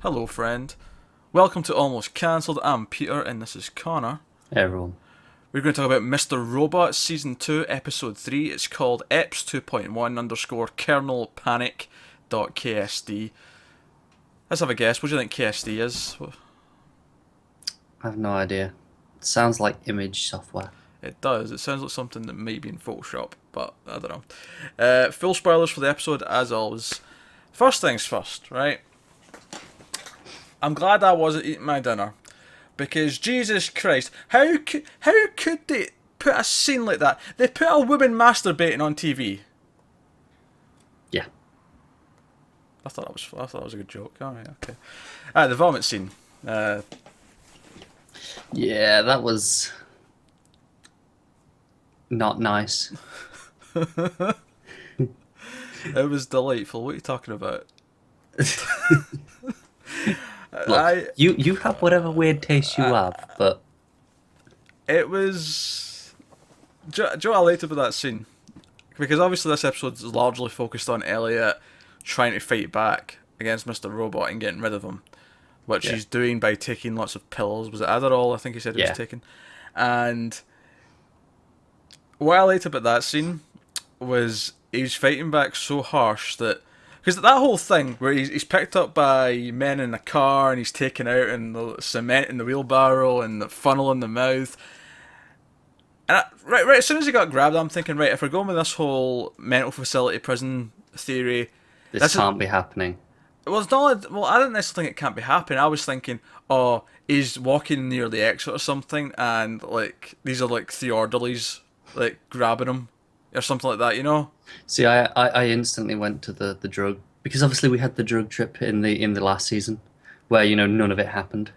Hello, friend. Welcome to Almost Cancelled. I'm Peter, and this is Connor. Hey everyone. We're going to talk about Mr. Robot Season 2, Episode 3. It's called EPS 2.1 underscore kernel panic dot KSD. Let's have a guess. What do you think KSD is? I have no idea. It sounds like image software. It does. It sounds like something that may be in Photoshop, but I don't know. Uh, full spoilers for the episode, as always. First things first, right? I'm glad I wasn't eating my dinner because Jesus Christ, how could how could they put a scene like that? They put a woman masturbating on TV. Yeah. I thought that was I thought that was a good joke. All right, okay. Ah, the vomit scene. Uh, Yeah, that was not nice. it was delightful. What are you talking about? Look, I you you have whatever weird taste you uh, have, but it was. Joe, Joe, I liked about that scene because obviously this episode is largely focused on Elliot trying to fight back against Mr. Robot and getting rid of him, which Yeah. he's doing by taking lots of pills. Was it Adderall? I think he said he Yeah. was taking, and what I liked about that scene was he was fighting back so harsh that because that whole thing where he's, he's picked up by men in a car and he's taken out and the cement in the wheelbarrow and the funnel in the mouth. And I, right, right as soon as he got grabbed, I'm thinking, right, if we're going with this whole mental facility prison theory, this can't be happening. well, it's not. Well, I didn't necessarily think it can't be happening. I was thinking, oh, he's walking near the exit or something, and like these are like the orderlies, like grabbing him or something like that. You know? See, I, I, I instantly went to the, the drug because obviously we had the drug trip in the in the last season, where you know none of it happened.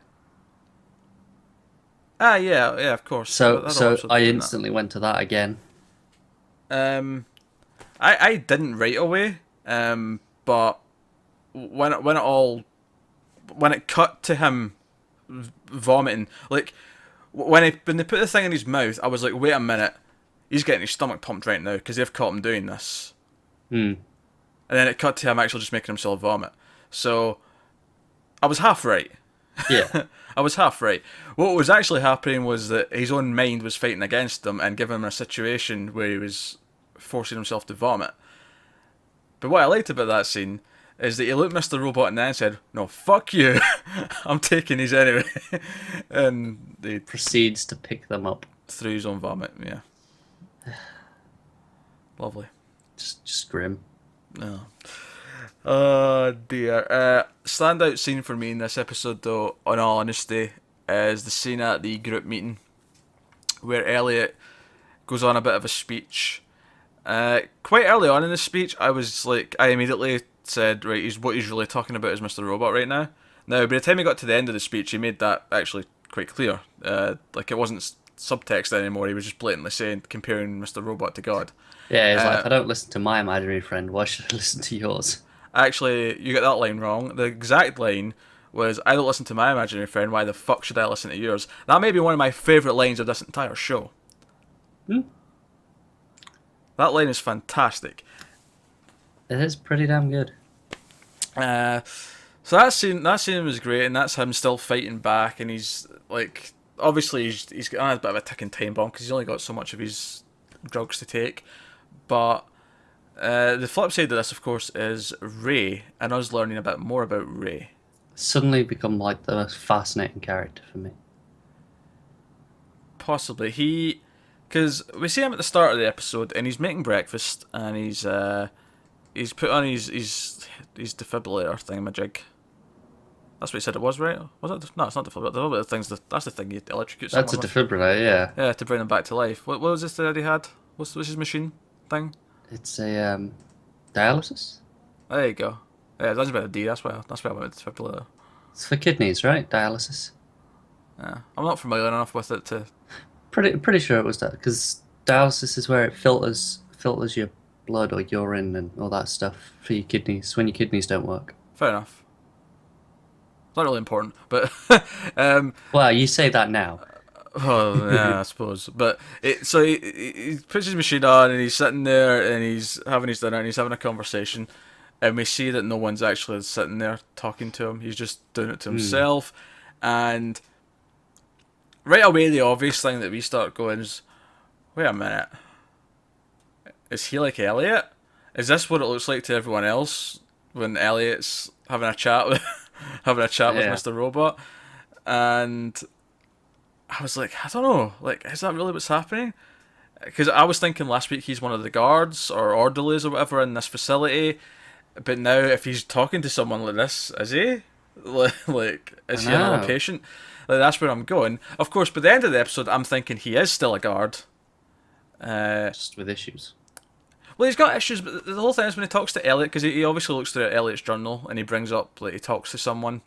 Ah, yeah, yeah, of course. So so I do that. instantly went to that again. Um, I I didn't right away. Um, but when it, when it all when it cut to him vomiting, like when he when they put the thing in his mouth, I was like, wait a minute, he's getting his stomach pumped right now because they've caught him doing this. Hmm. And then it cut to him actually just making himself vomit. So I was half right. Yeah. I was half right. What was actually happening was that his own mind was fighting against him and giving him a situation where he was forcing himself to vomit. But what I liked about that scene is that he looked Mr. Robot and then said, No, fuck you. I'm taking these anyway. and he Proceeds to pick them up. Through his own vomit, yeah. Lovely. Just just grim. No. Oh dear. Uh, standout scene for me in this episode, though, on all honesty, is the scene at the group meeting where Elliot goes on a bit of a speech. Uh, quite early on in the speech, I was like, I immediately said, right, he's what he's really talking about is Mr. Robot right now. Now, by the time he got to the end of the speech, he made that actually quite clear. Uh, like it wasn't subtext anymore. He was just blatantly saying, comparing Mr. Robot to God. Yeah, it's Uh, like I don't listen to my imaginary friend. Why should I listen to yours? Actually, you got that line wrong. The exact line was, "I don't listen to my imaginary friend. Why the fuck should I listen to yours?" That may be one of my favorite lines of this entire show. Hmm. That line is fantastic. It is pretty damn good. Uh, so that scene, that scene was great, and that's him still fighting back, and he's like, obviously he's, he's got a bit of a ticking time bomb because he's only got so much of his drugs to take. But uh, the flip side of this, of course, is Ray, and us learning a bit more about Ray. Suddenly become like the most fascinating character for me. Possibly he, because we see him at the start of the episode, and he's making breakfast, and he's uh, he's put on his his his defibrillator thingamajig. That's what he said it was, right? Was it? No, it's not defibrillator. The other thing's the that's the thing you electrocute That's a defibrillator, yeah. Yeah, to bring them back to life. What, what was this that he had? What's, what's his machine thing? It's a um, dialysis. There you go. Yeah, that's about a D. That's why that's why I went with defibrillator. It's for kidneys, right? Dialysis. Yeah, I'm not familiar enough with it to. Pretty pretty sure it was that because dialysis is where it filters filters your blood or urine and all that stuff for your kidneys when your kidneys don't work. Fair enough. It's not really important, but um, Well, you say that now. Oh yeah, I suppose. But it, so he, he he puts his machine on and he's sitting there and he's having his dinner and he's having a conversation, and we see that no one's actually sitting there talking to him. He's just doing it to himself, and right away the obvious thing that we start going is, wait a minute, is he like Elliot? Is this what it looks like to everyone else when Elliot's having a chat with having a chat Yeah. with Mr. Robot? And I was like, I don't know, like, is that really what's happening? Because I was thinking last week he's one of the guards or orderlies or whatever in this facility, but now if he's talking to someone like this, is he? Like, is he another know. patient? Like, that's where I'm going. Of course, by the end of the episode, I'm thinking he is still a guard. Uh, Just with issues. Well, he's got issues, but the whole thing is when he talks to Elliot, because he, he obviously looks through Elliot's journal and he brings up, like, he talks to someone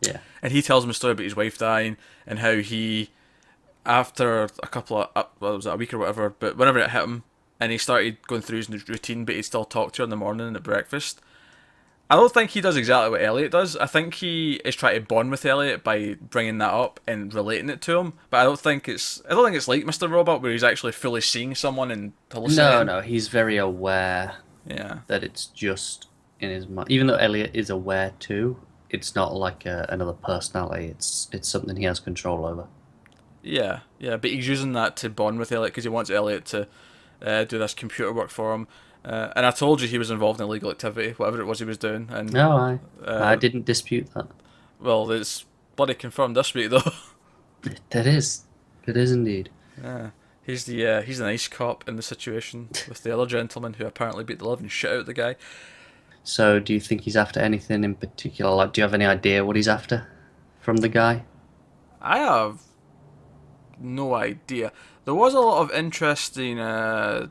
Yeah. and he tells him a story about his wife dying and how he, after a couple of, uh, well, was it a week or whatever, but whenever it hit him, and he started going through his routine, but he'd still talk to her in the morning and at breakfast. I don't think he does exactly what Elliot does. I think he is trying to bond with Elliot by bringing that up and relating it to him. But I don't think it's I don't think it's like Mr. Robot where he's actually fully seeing someone and hallucinating. no, no, he's very aware Yeah. that it's just in his mind. Even though Elliot is aware too, it's not like a, another personality. It's it's something he has control over. Yeah, yeah, but he's using that to bond with Elliot because he wants Elliot to uh, do this computer work for him. Uh, and I told you he was involved in illegal activity, whatever it was he was doing. And No, I Uh, I didn't dispute that. well, it's bloody confirmed this week though. That is, it is indeed. yeah, he's the uh, he's the nice cop in the situation with the other gentleman who apparently beat the living shit out of the guy. So, do you think he's after anything in particular? Like, do you have any idea what he's after from the guy? I have no idea. There was a lot of interesting. Uh...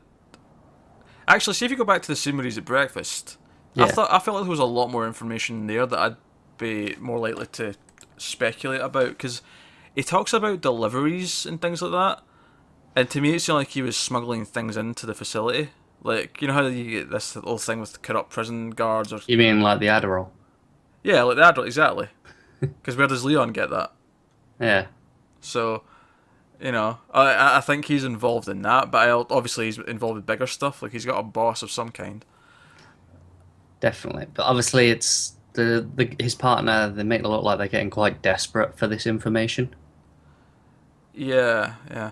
Actually, see if you go back to the scene where he's at breakfast. I Yeah. thought I felt like there was a lot more information there that I'd be more likely to speculate about because he talks about deliveries and things like that, and to me it seemed like he was smuggling things into the facility. Like you know how you get this little thing with corrupt prison guards or You mean like the Adderall? yeah, like the Adderall exactly. Because where does Leon get that? Yeah. So, you know, I- I think he's involved in that, but I, obviously he's involved with bigger stuff. Like he's got a boss of some kind. Definitely, but obviously it's the, the his partner. They make it look like they're getting quite desperate for this information. Yeah, yeah.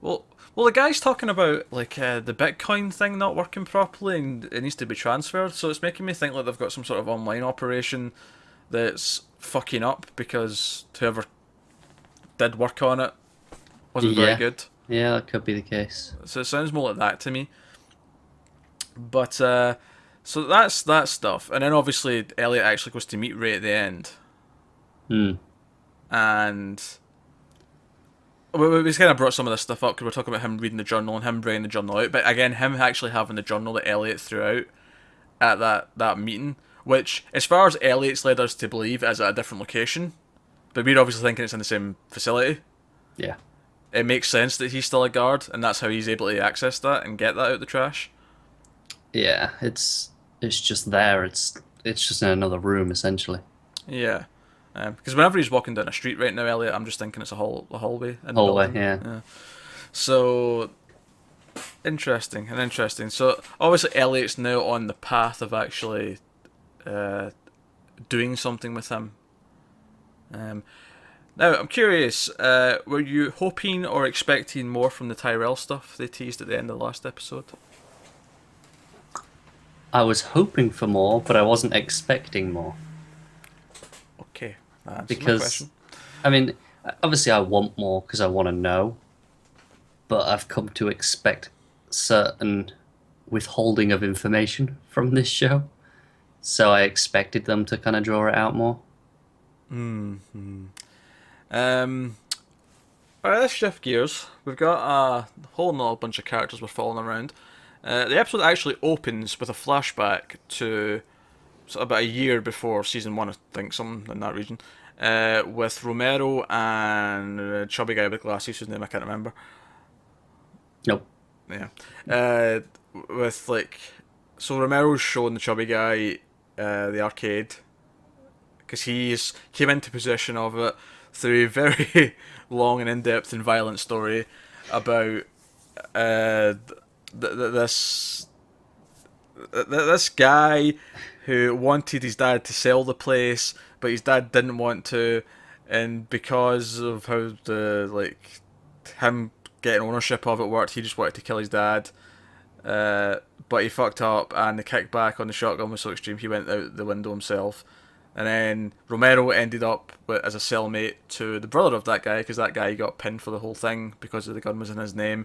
Well, well, the guy's talking about like uh, the Bitcoin thing not working properly and it needs to be transferred. So it's making me think like they've got some sort of online operation that's fucking up because whoever did work on it wasn't very good. Yeah, that could be the case. So it sounds more like that to me. But uh, so that's that stuff, and then obviously Elliot actually goes to meet Ray at the end, Hmm. and we, we kind of brought some of this stuff up because we're talking about him reading the journal and him bringing the journal out. But again, him actually having the journal that Elliot threw out at that that meeting, which, as far as Elliot's led us to believe, is at a different location, but we're obviously thinking it's in the same facility. Yeah. It makes sense that he's still a guard, and that's how he's able to access that and get that out of the trash. Yeah, it's it's just there. It's it's just in another room essentially. Yeah. Because whenever he's walking down a street right now, Elliot, I'm just thinking it's a hall, a hallway. the Hallway, building. yeah. So interesting and interesting. So obviously Elliot's now on the path of actually uh, doing something with him. Um, now I'm curious. Uh, were you hoping or expecting more from the Tyrell stuff they teased at the end of the last episode? I was hoping for more, but I wasn't expecting more. Okay, Because- question. I mean, obviously I want more because I want to know, but I've come to expect certain withholding of information from this show. So I expected them to kind of draw it out more. Mm-hmm. Um, alright, let's shift gears. We've got a whole nother bunch of characters we're following around. Uh, the episode actually opens with a flashback to sort of about a year before season one, I think, something in that region, uh, with Romero and a chubby guy with glasses, whose name I can't remember. Nope. Yeah. Uh, with like, so Romero's showing the chubby guy uh, the arcade because he's came into possession of it through a very long and in-depth and violent story about uh, th- th- this th- th- this guy who wanted his dad to sell the place, but his dad didn't want to, and because of how the like him getting ownership of it worked, he just wanted to kill his dad. Uh, but he fucked up, and the kickback on the shotgun was so extreme he went out the window himself. And then Romero ended up with, as a cellmate to the brother of that guy because that guy got pinned for the whole thing because the gun was in his name.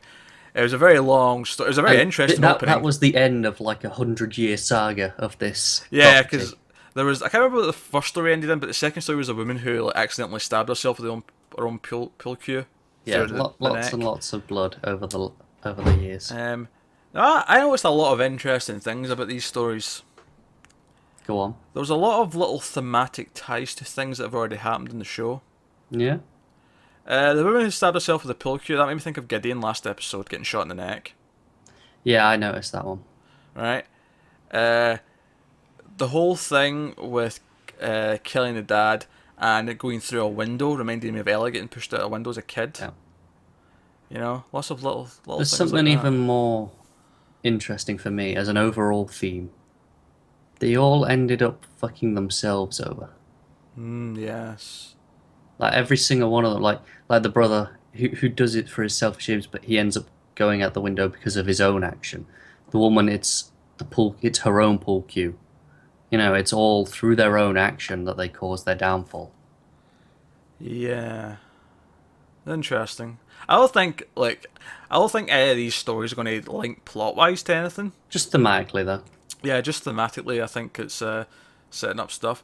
It was a very long story. It was a very And interesting that, opening. that was the end of like a hundred year saga of this. Yeah, because there was I can't remember what the first story ended in, but the second story was a woman who like, accidentally stabbed herself with her own her own pul pull cue. yeah, lo- the lots and lots of blood over the over the years. Um, I I noticed a lot of interesting things about these stories. Go on. There was a lot of little thematic ties to things that have already happened in the show. Yeah. Uh, the woman who stabbed herself with a pull cue that made me think of Gideon last episode getting shot in the neck. Yeah, I noticed that one. right? Uh, the whole thing with uh, killing the dad and it going through a window reminded me of Ellie getting pushed out a window as a kid. Yeah. You know, lots of little little. There's something like even more interesting for me as an overall theme. They all ended up fucking themselves over. Mm, yes. Like every single one of them, like like the brother who who does it for his selfish aims, but he ends up going out the window because of his own action. The woman, it's the pull, it's her own pull cue. You know, it's all through their own action that they cause their downfall. Yeah. Interesting. I don't think like I don't think any of these stories are going to link plot wise to anything. Just thematically, though. Yeah, just thematically, I think it's uh, setting up stuff.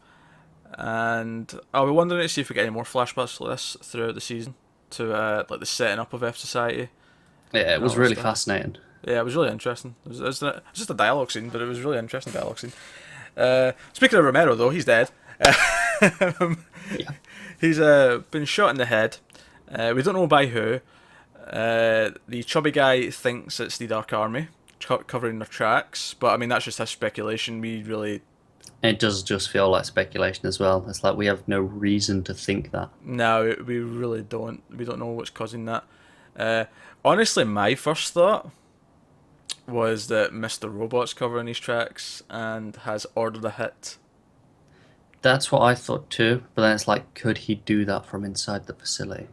And I'll be wondering to see if we get any more flashbacks like this throughout the season to uh, like the setting up of F Society. Yeah, it was really stuff. fascinating. Yeah, it was really interesting. It was, it was, a- it was just a dialogue scene, but it was a really interesting dialogue scene. Uh, speaking of Romero, though, he's dead. Um, Yeah. He's uh, been shot in the head. Uh, we don't know by who. Uh, the chubby guy thinks it's the Dark Army co- covering their tracks, but I mean that's just a speculation. We really It does just feel like speculation as well. It's like we have no reason to think that. no, we really don't. We don't know what's causing that. Uh, honestly, my first thought was that Mr. Robot's covering these tracks and has ordered a hit. That's what I thought too, but then it's like, could he do that from inside the facility?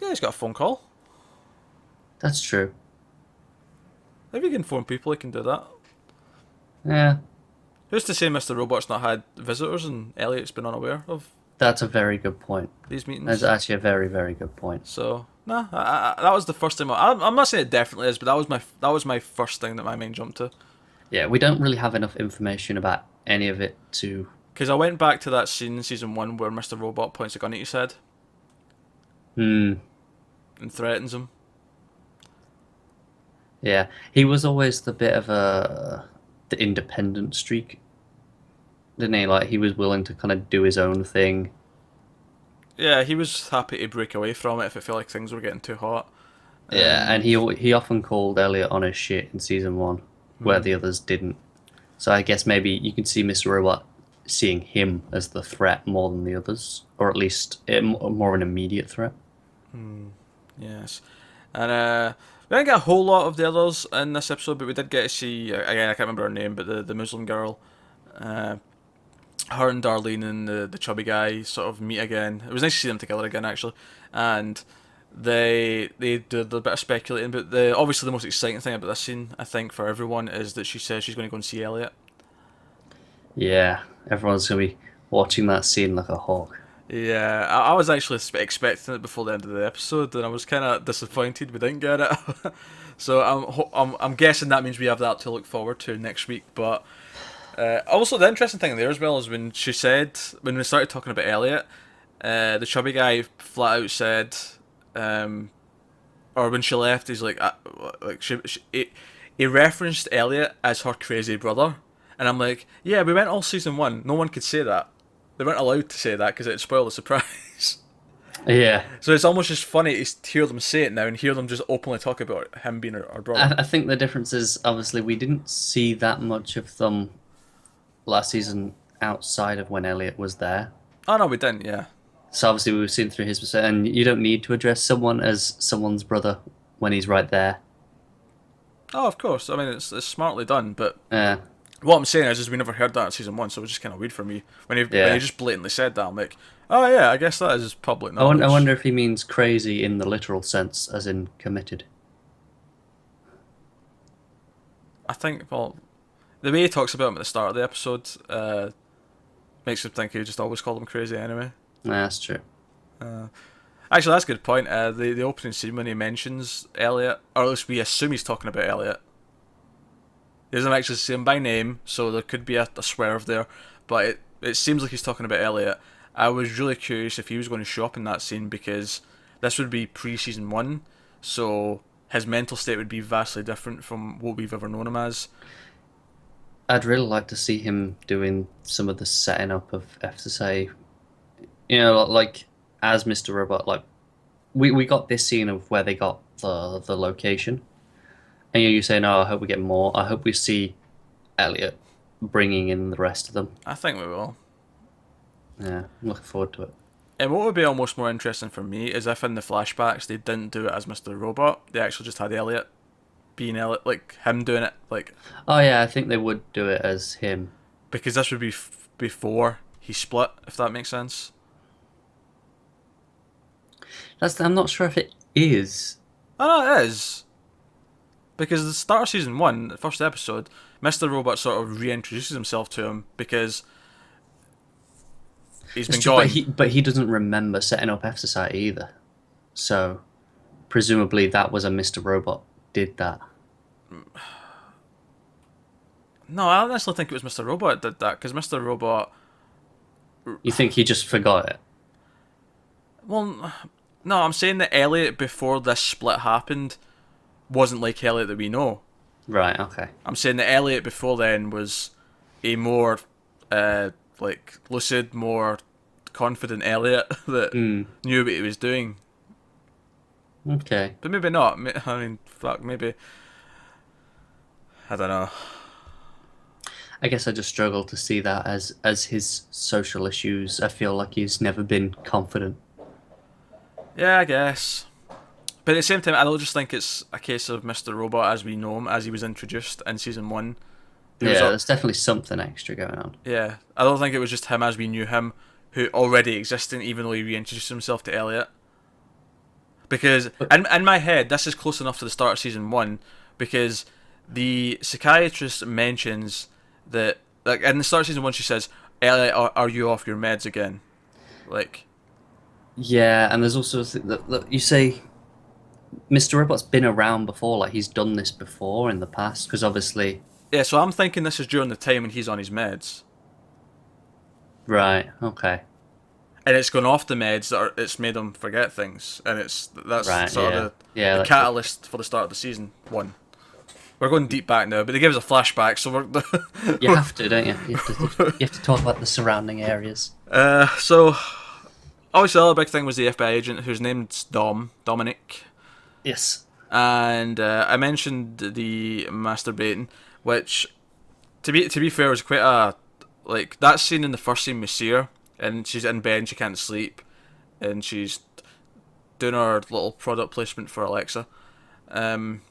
Yeah, he's got a phone call. That's true. If you can inform people, he can do that. Yeah, Who's to say Mr. Robot's not had visitors and Elliot's been unaware of that's a very good point. these meetings? That's actually a very, very good point. So, nah, I, I, that was the first time. I, I'm not saying it definitely is, but that was my that was my first thing that my mind jumped to. Yeah, we don't really have enough information about any of it to. Because I went back to that scene in season one where Mr. Robot points a gun at his head Hmm. and threatens him. Yeah, he was always the bit of a the independent streak, didn't he? Like he was willing to kind of do his own thing. Yeah, he was happy to break away from it if it felt like things were getting too hot. Yeah, Um, and he he often called Elliot on his shit in season one, where Hmm. the others didn't. So I guess maybe you can see Mr. Robot seeing him as the threat more than the others, or at least eh, m- more an immediate threat. Yes, and uh, we didn't get a whole lot of the others in this episode, but we did get to see uh, again. I can't remember her name, but the the Muslim girl, uh, her and Darlene and the the chubby guy sort of meet again. It was nice to see them together again, actually, and they they did a bit of speculating. But the obviously the most exciting thing about this scene, I think, for everyone is that she says she's going to go and see Elliot. Yeah, everyone's gonna be watching that scene like a hawk. Yeah, I, I was actually expecting it before the end of the episode, and I was kind of disappointed we didn't get it. so I'm, I'm I'm guessing that means we have that to look forward to next week. But uh, also the interesting thing there as well is when she said when we started talking about Elliot, uh, the chubby guy flat out said, um, or when she left, he's like, uh, like she, she he, he referenced Elliot as her crazy brother, and I'm like, yeah, we went all season one, no one could say that. They weren't allowed to say that because it'd spoil the surprise. Yeah, so it's almost just funny to hear them say it now and hear them just openly talk about him being our, her brother. I, I think the difference is obviously we didn't see that much of them last season outside of when Elliot was there. oh no, we didn't. Yeah, So obviously we've seen through his perspective, and you don't need to address someone as someone's brother when he's right there. Oh, of course. I mean, it's, it's smartly done, but Yeah. What I'm saying is, is we never heard that in season one, so it was just kind of weird for me when he when he just blatantly said that. I'm like, oh yeah, I guess that is public I knowledge. wonder, I wonder if he means crazy in the literal sense, as in committed. I think well, the way he talks about him at the start of the episode uh, makes him think he just always called him crazy anyway. Yeah, that's true. Uh, actually, that's a good point. Uh, the the opening scene when he mentions Elliot, or at least we assume he's talking about Elliot. Doesn't actually say him by name, so there could be a, a swerve there. But it, it seems like he's talking about Elliot. I was really curious if he was going to show up in that scene because this would be pre season one, so his mental state would be vastly different from what we've ever known him as. I'd really like to see him doing some of the setting up of FSA. You know, like as Mr. Robot. Like we we got this scene of where they got the the location, and you're saying, "Oh, I hope we get more." I hope we see Elliot bringing in the rest of them. I think we will. Yeah, I'm looking forward to it. And what would be almost more interesting for me is if in the flashbacks they didn't do it as Mr. Robot, they actually just had Elliot being Elliot, like him doing it, like Oh yeah, I think they would do it as him. because this would be f- before he split, if that makes sense. That's I'm not sure if it is. Oh no, it is. Because the start of season one, the first episode, Mr. Robot sort of reintroduces himself to him because he's been true, gone. but he but he doesn't remember setting up F Society either. So presumably that was a Mr. Robot did that. No, I honestly think it was Mr. Robot that did that because Mr. Robot You think he just forgot it? Well, no, I'm saying that Elliot before this split happened wasn't like Elliot that we know. Right, okay. I'm saying that Elliot before then was a more uh, like lucid, more confident Elliot that Mm, knew what he was doing. okay. But maybe not. I mean, fuck, maybe. I don't know. I guess I just struggle to see that as as his social issues. I feel like he's never been confident. Yeah, I guess. But at the same time, I don't just think it's a case of Mr. Robot as we know him, as he was introduced in season one. There yeah, a- there's definitely something extra going on. Yeah, I don't think it was just him as we knew him, who already existed, even though he reintroduced himself to Elliot. Because in in my head, this is close enough to the start of season one, because the psychiatrist mentions that, like in the start of season one, she says, "Elliot, are, are you off your meds again?" Like, Yeah, and there's also th- that, that you say Mr. Robot's been around before, like he's done this before in the past, because obviously, yeah. So I'm thinking this is during the time when he's on his meds, right? Okay, and it's gone off the meds that are, it's made him forget things, and it's that's right, sort yeah, of the, yeah. the catalyst for the start of the season one. We're going deep back now, but they give us a flashback, so we're. You have to, don't you? You have to, you have to talk about the surrounding areas. uh, so, obviously, the other big thing was the FBI agent who's named Dom, Dominic. Yes. And uh, I mentioned the masturbating, which, to be to be fair, was quite a. Like, that scene in the first scene we see her, and she's in bed and she can't sleep, and she's doing her little product placement for Alexa. Um,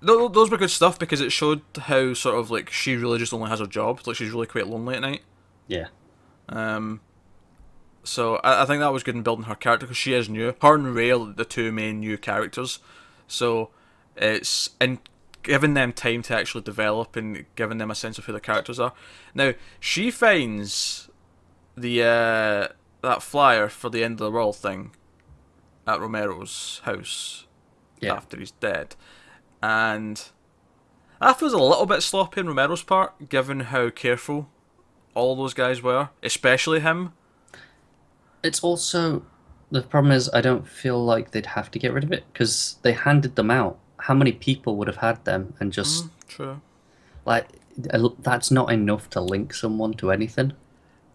tho- those were good stuff because it showed how sort of like she really just only has her job, like she's really quite lonely at night. Yeah. Um, so I, I think that was good in building her character because she is new. Her and Ray are the two main new characters. So it's in giving them time to actually develop and giving them a sense of who the characters are. Now she finds the uh, that flyer for the end of the world thing at Romero's house Yeah. after he's dead, and that feels a little bit sloppy on Romero's part, given how careful all those guys were, especially him. It's also the problem is I don't feel like they'd have to get rid of it because they handed them out. How many people would have had them and just Mm, true. like that's not enough to link someone to anything.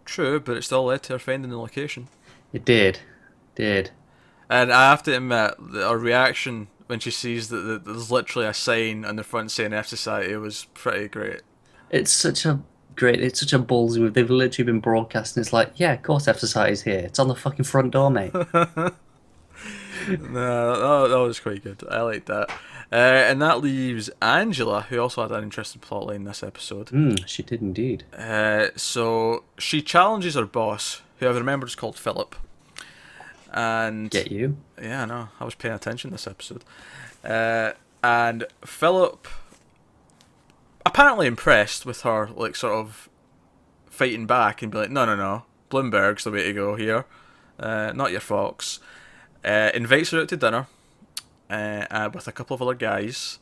True, but it still led to her finding the location. It did, did. And I have to admit, her reaction when she sees that that there's literally a sign on the front saying F Society was pretty great. It's such a great. It's such a ballsy move. They've literally been broadcasting. It's like, yeah, of course, F Society's here. It's on the fucking front door, mate. no, that, that was quite good. I like that. Uh, and that leaves Angela, who also had an interesting plotline in this episode. Hmm, she did indeed. Uh, so she challenges her boss, who I remember is called Phillip. And Get you? yeah, I know. I was paying attention this episode. Uh, and Phillip, apparently impressed with her, like sort of fighting back and be like, no, no, no, Bloomberg's the way to go here, uh, not your Fox. Uh, invites her out to dinner uh, uh, with a couple of other guys.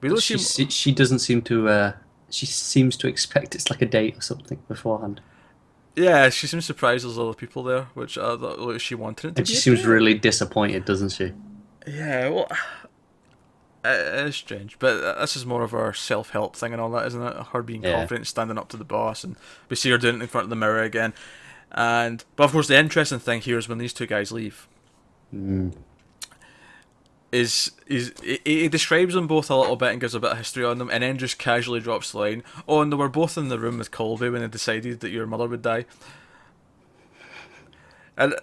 We don't She, seem, she doesn't seem to. Uh, she seems to expect it's like a date or something beforehand. yeah, she seems surprised there's other people there, which she wanted it to And be. she seems really disappointed, doesn't she? Yeah, well, it is strange, but this is more of her self-help thing and all that, isn't it? Her being Yeah. confident, standing up to the boss, and we see her doing it in front of the mirror again. And but of course, the interesting thing here is when these two guys leave. Mm. Is is he, he describes them both a little bit and gives a bit of history on them, and then just casually drops the line, "Oh, and they were both in the room with Colby when they decided that your mother would die." And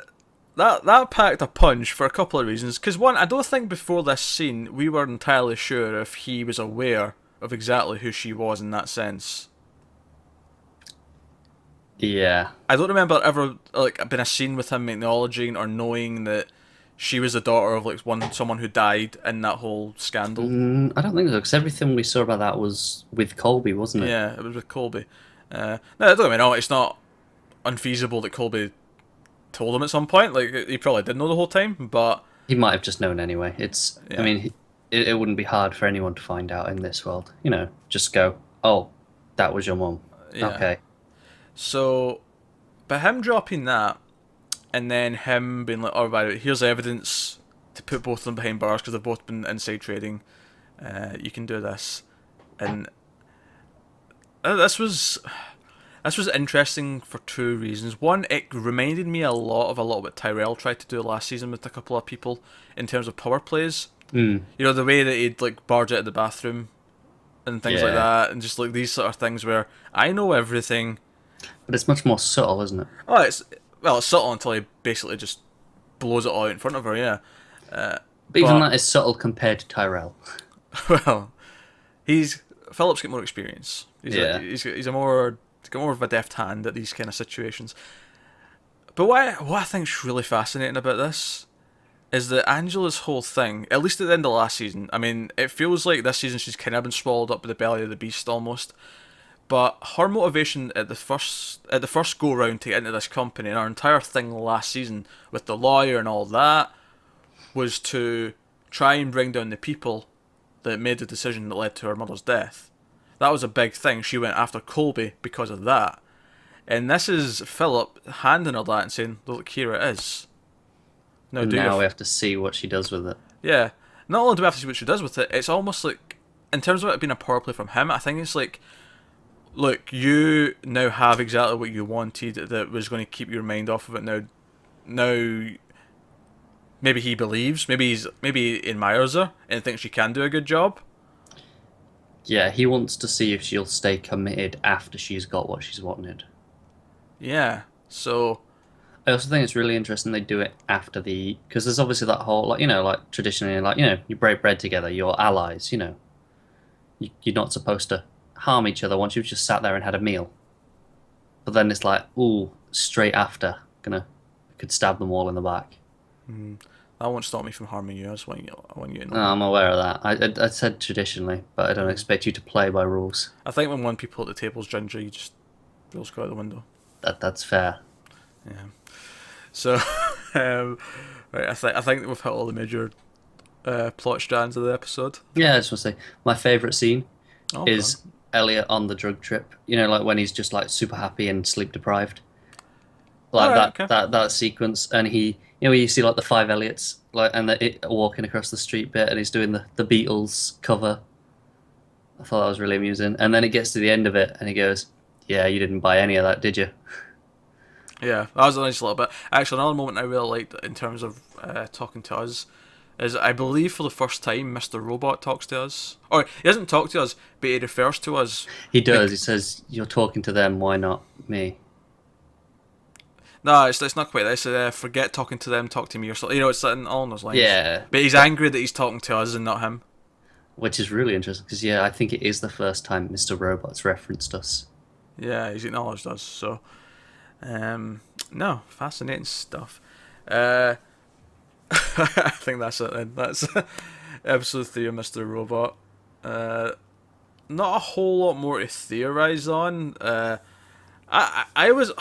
that that packed a punch for a couple of reasons. Because one, I don't think before this scene we were entirely sure if he was aware of exactly who she was in that sense. Yeah. I don't remember ever like been a scene with him acknowledging or knowing that she was the daughter of like one someone who died in that whole scandal. Mm, I don't think so, because everything we saw about that was with Colby, wasn't it? Yeah, it was with Colby. Uh, no, don't get me wrong. It's not unfeasible that Colby told him at some point. Like he probably did know the whole time, but He might have just known anyway. It's. Yeah. I mean, it, it wouldn't be hard for anyone to find out in this world. You know, just go, oh, that was your mum. Yeah. Okay. So, but him dropping that, and then him being like, "Oh, right, here's evidence to put both of them behind bars because they've both been inside trading. Uh, you can do this," and uh, this was this was interesting for two reasons. One, it reminded me a lot of a lot of what Tyrell tried to do last season with a couple of people in terms of power plays. Mm. You know, the way that he'd like barge out of the bathroom and things like that, and just like these sort of things where I know everything. But it's much more subtle, isn't it? Oh, it's well, it's subtle until he basically just blows it all out in front of her. Yeah. Uh, But even But- that is subtle compared to Tyrell. well, he's Phillip's got more experience. He's Yeah. a, he's he's a more he's more of a deft hand at these kind of situations. But what I, what I think's really fascinating about this is that Angela's whole thing, at least at the end of last season, I mean, it feels like this season she's kind of been swallowed up by the belly of the beast almost. But her motivation at the first at the first go round to get into this company and our entire thing last season with the lawyer and all that was to try and bring down the people that made the decision that led to her mother's death. That was a big thing. She went after Colby because of that. And this is Phillip handing her that and saying, Look, here it is. Now And do now we have to see what she does with it. yeah. Not only do we have to see what she does with it, it's almost like, in terms of it being a power play from him, I think it's like, look, you now have exactly what you wanted that was going to keep your mind off of it. Now, now, maybe he believes, maybe he's, maybe he admires her and thinks she can do a good job. Yeah, he wants to see if she'll stay committed after she's got what she's wanted. Yeah. So, I also think it's really interesting they do it after the because there's obviously that whole like you know like traditionally like you know you break bread together you're allies you know you, you're not supposed to harm each other once you've just sat there and had a meal but then it's like ooh straight after gonna could stab them all in the back mm. That won't stop me from harming you. I just want you, I want you to know. no, I'm aware of that I, I, I said traditionally but I don't expect you to play by rules I think when one people at the table's ginger, you just rules go out the window. that that's fair Yeah. So, um, right, I think I think we've hit all the major uh, plot strands of the episode. yeah I just want to say my favorite scene Oh, is Elliot on the drug trip. You know, like when he's just like super happy and sleep deprived. Like Alright, that okay. that that sequence, and he, you know, you see like the five Elliots, like and the, it, walking across the street bit, and he's doing the the Beatles cover. I thought that was really amusing, and then it gets to the end of it, and he goes, "Yeah, you didn't buy any of that, did you?" Yeah, that was a nice little bit. Actually, another moment I really liked in terms of uh, talking to us is I believe for the first time Mr. Robot talks to us. Or he doesn't talk to us, but he refers to us. He does. He says, "You're talking to them. Why not me?" No, it's, it's not quite that. It's uh, forget talking to them, talk to me, or something. You know, it's something along those lines. Yeah, But he's angry that he's talking to us and not him. which is really interesting because yeah, I think it is the first time Mr. Robot's referenced us. Yeah, he's acknowledged us. So, um, no, fascinating stuff. Uh, I think that's it then. That's episode three of Mr. Robot. Uh, not a whole lot more to theorize on. Uh, I, I I was,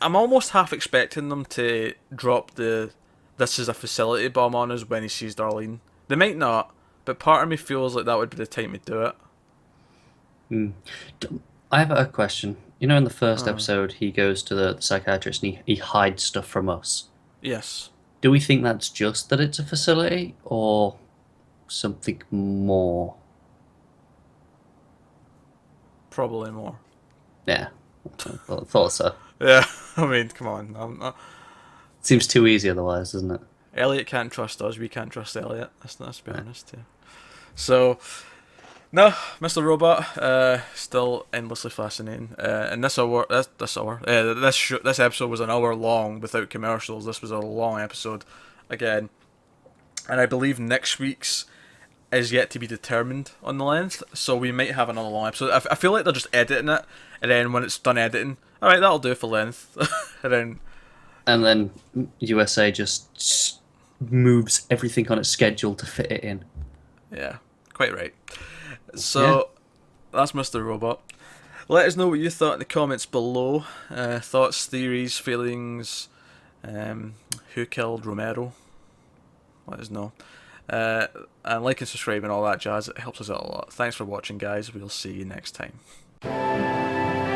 I'm almost half expecting them to drop the this is a facility bomb on us when he sees Darlene. They might not, but part of me feels like that would be the time to do it. Hmm. I have a question. You know, in the first Oh. episode, he goes to the psychiatrist and he, he hides stuff from us. Yes. Do we think that's just that it's a facility or something more? Probably more. Yeah, I thought so. Yeah, I mean, come on. I'm not... Seems too easy otherwise, doesn't it? Elliot can't trust us. We can't trust Elliot. That's let's be honest. Yeah. So, no, Mr. Robot, uh, still endlessly fascinating. Uh, and this hour, this this hour, uh, this sh- this episode was an hour long without commercials. This was a long episode, again. And I believe next week's is yet to be determined on the length. So we might have another long episode. I, I feel like they're just editing it, and then when it's done editing, all right, that'll do for length. and then And then USA just moves everything on its schedule to fit it in. Yeah, quite right. So that's Mr. Robot. Let us know what you thought in the comments below. Uh, thoughts, theories, feelings. Um, who killed Romero? Let us know. Uh, and like and subscribe and all that jazz. It helps us out a lot. Thanks for watching, guys. We'll see you next time.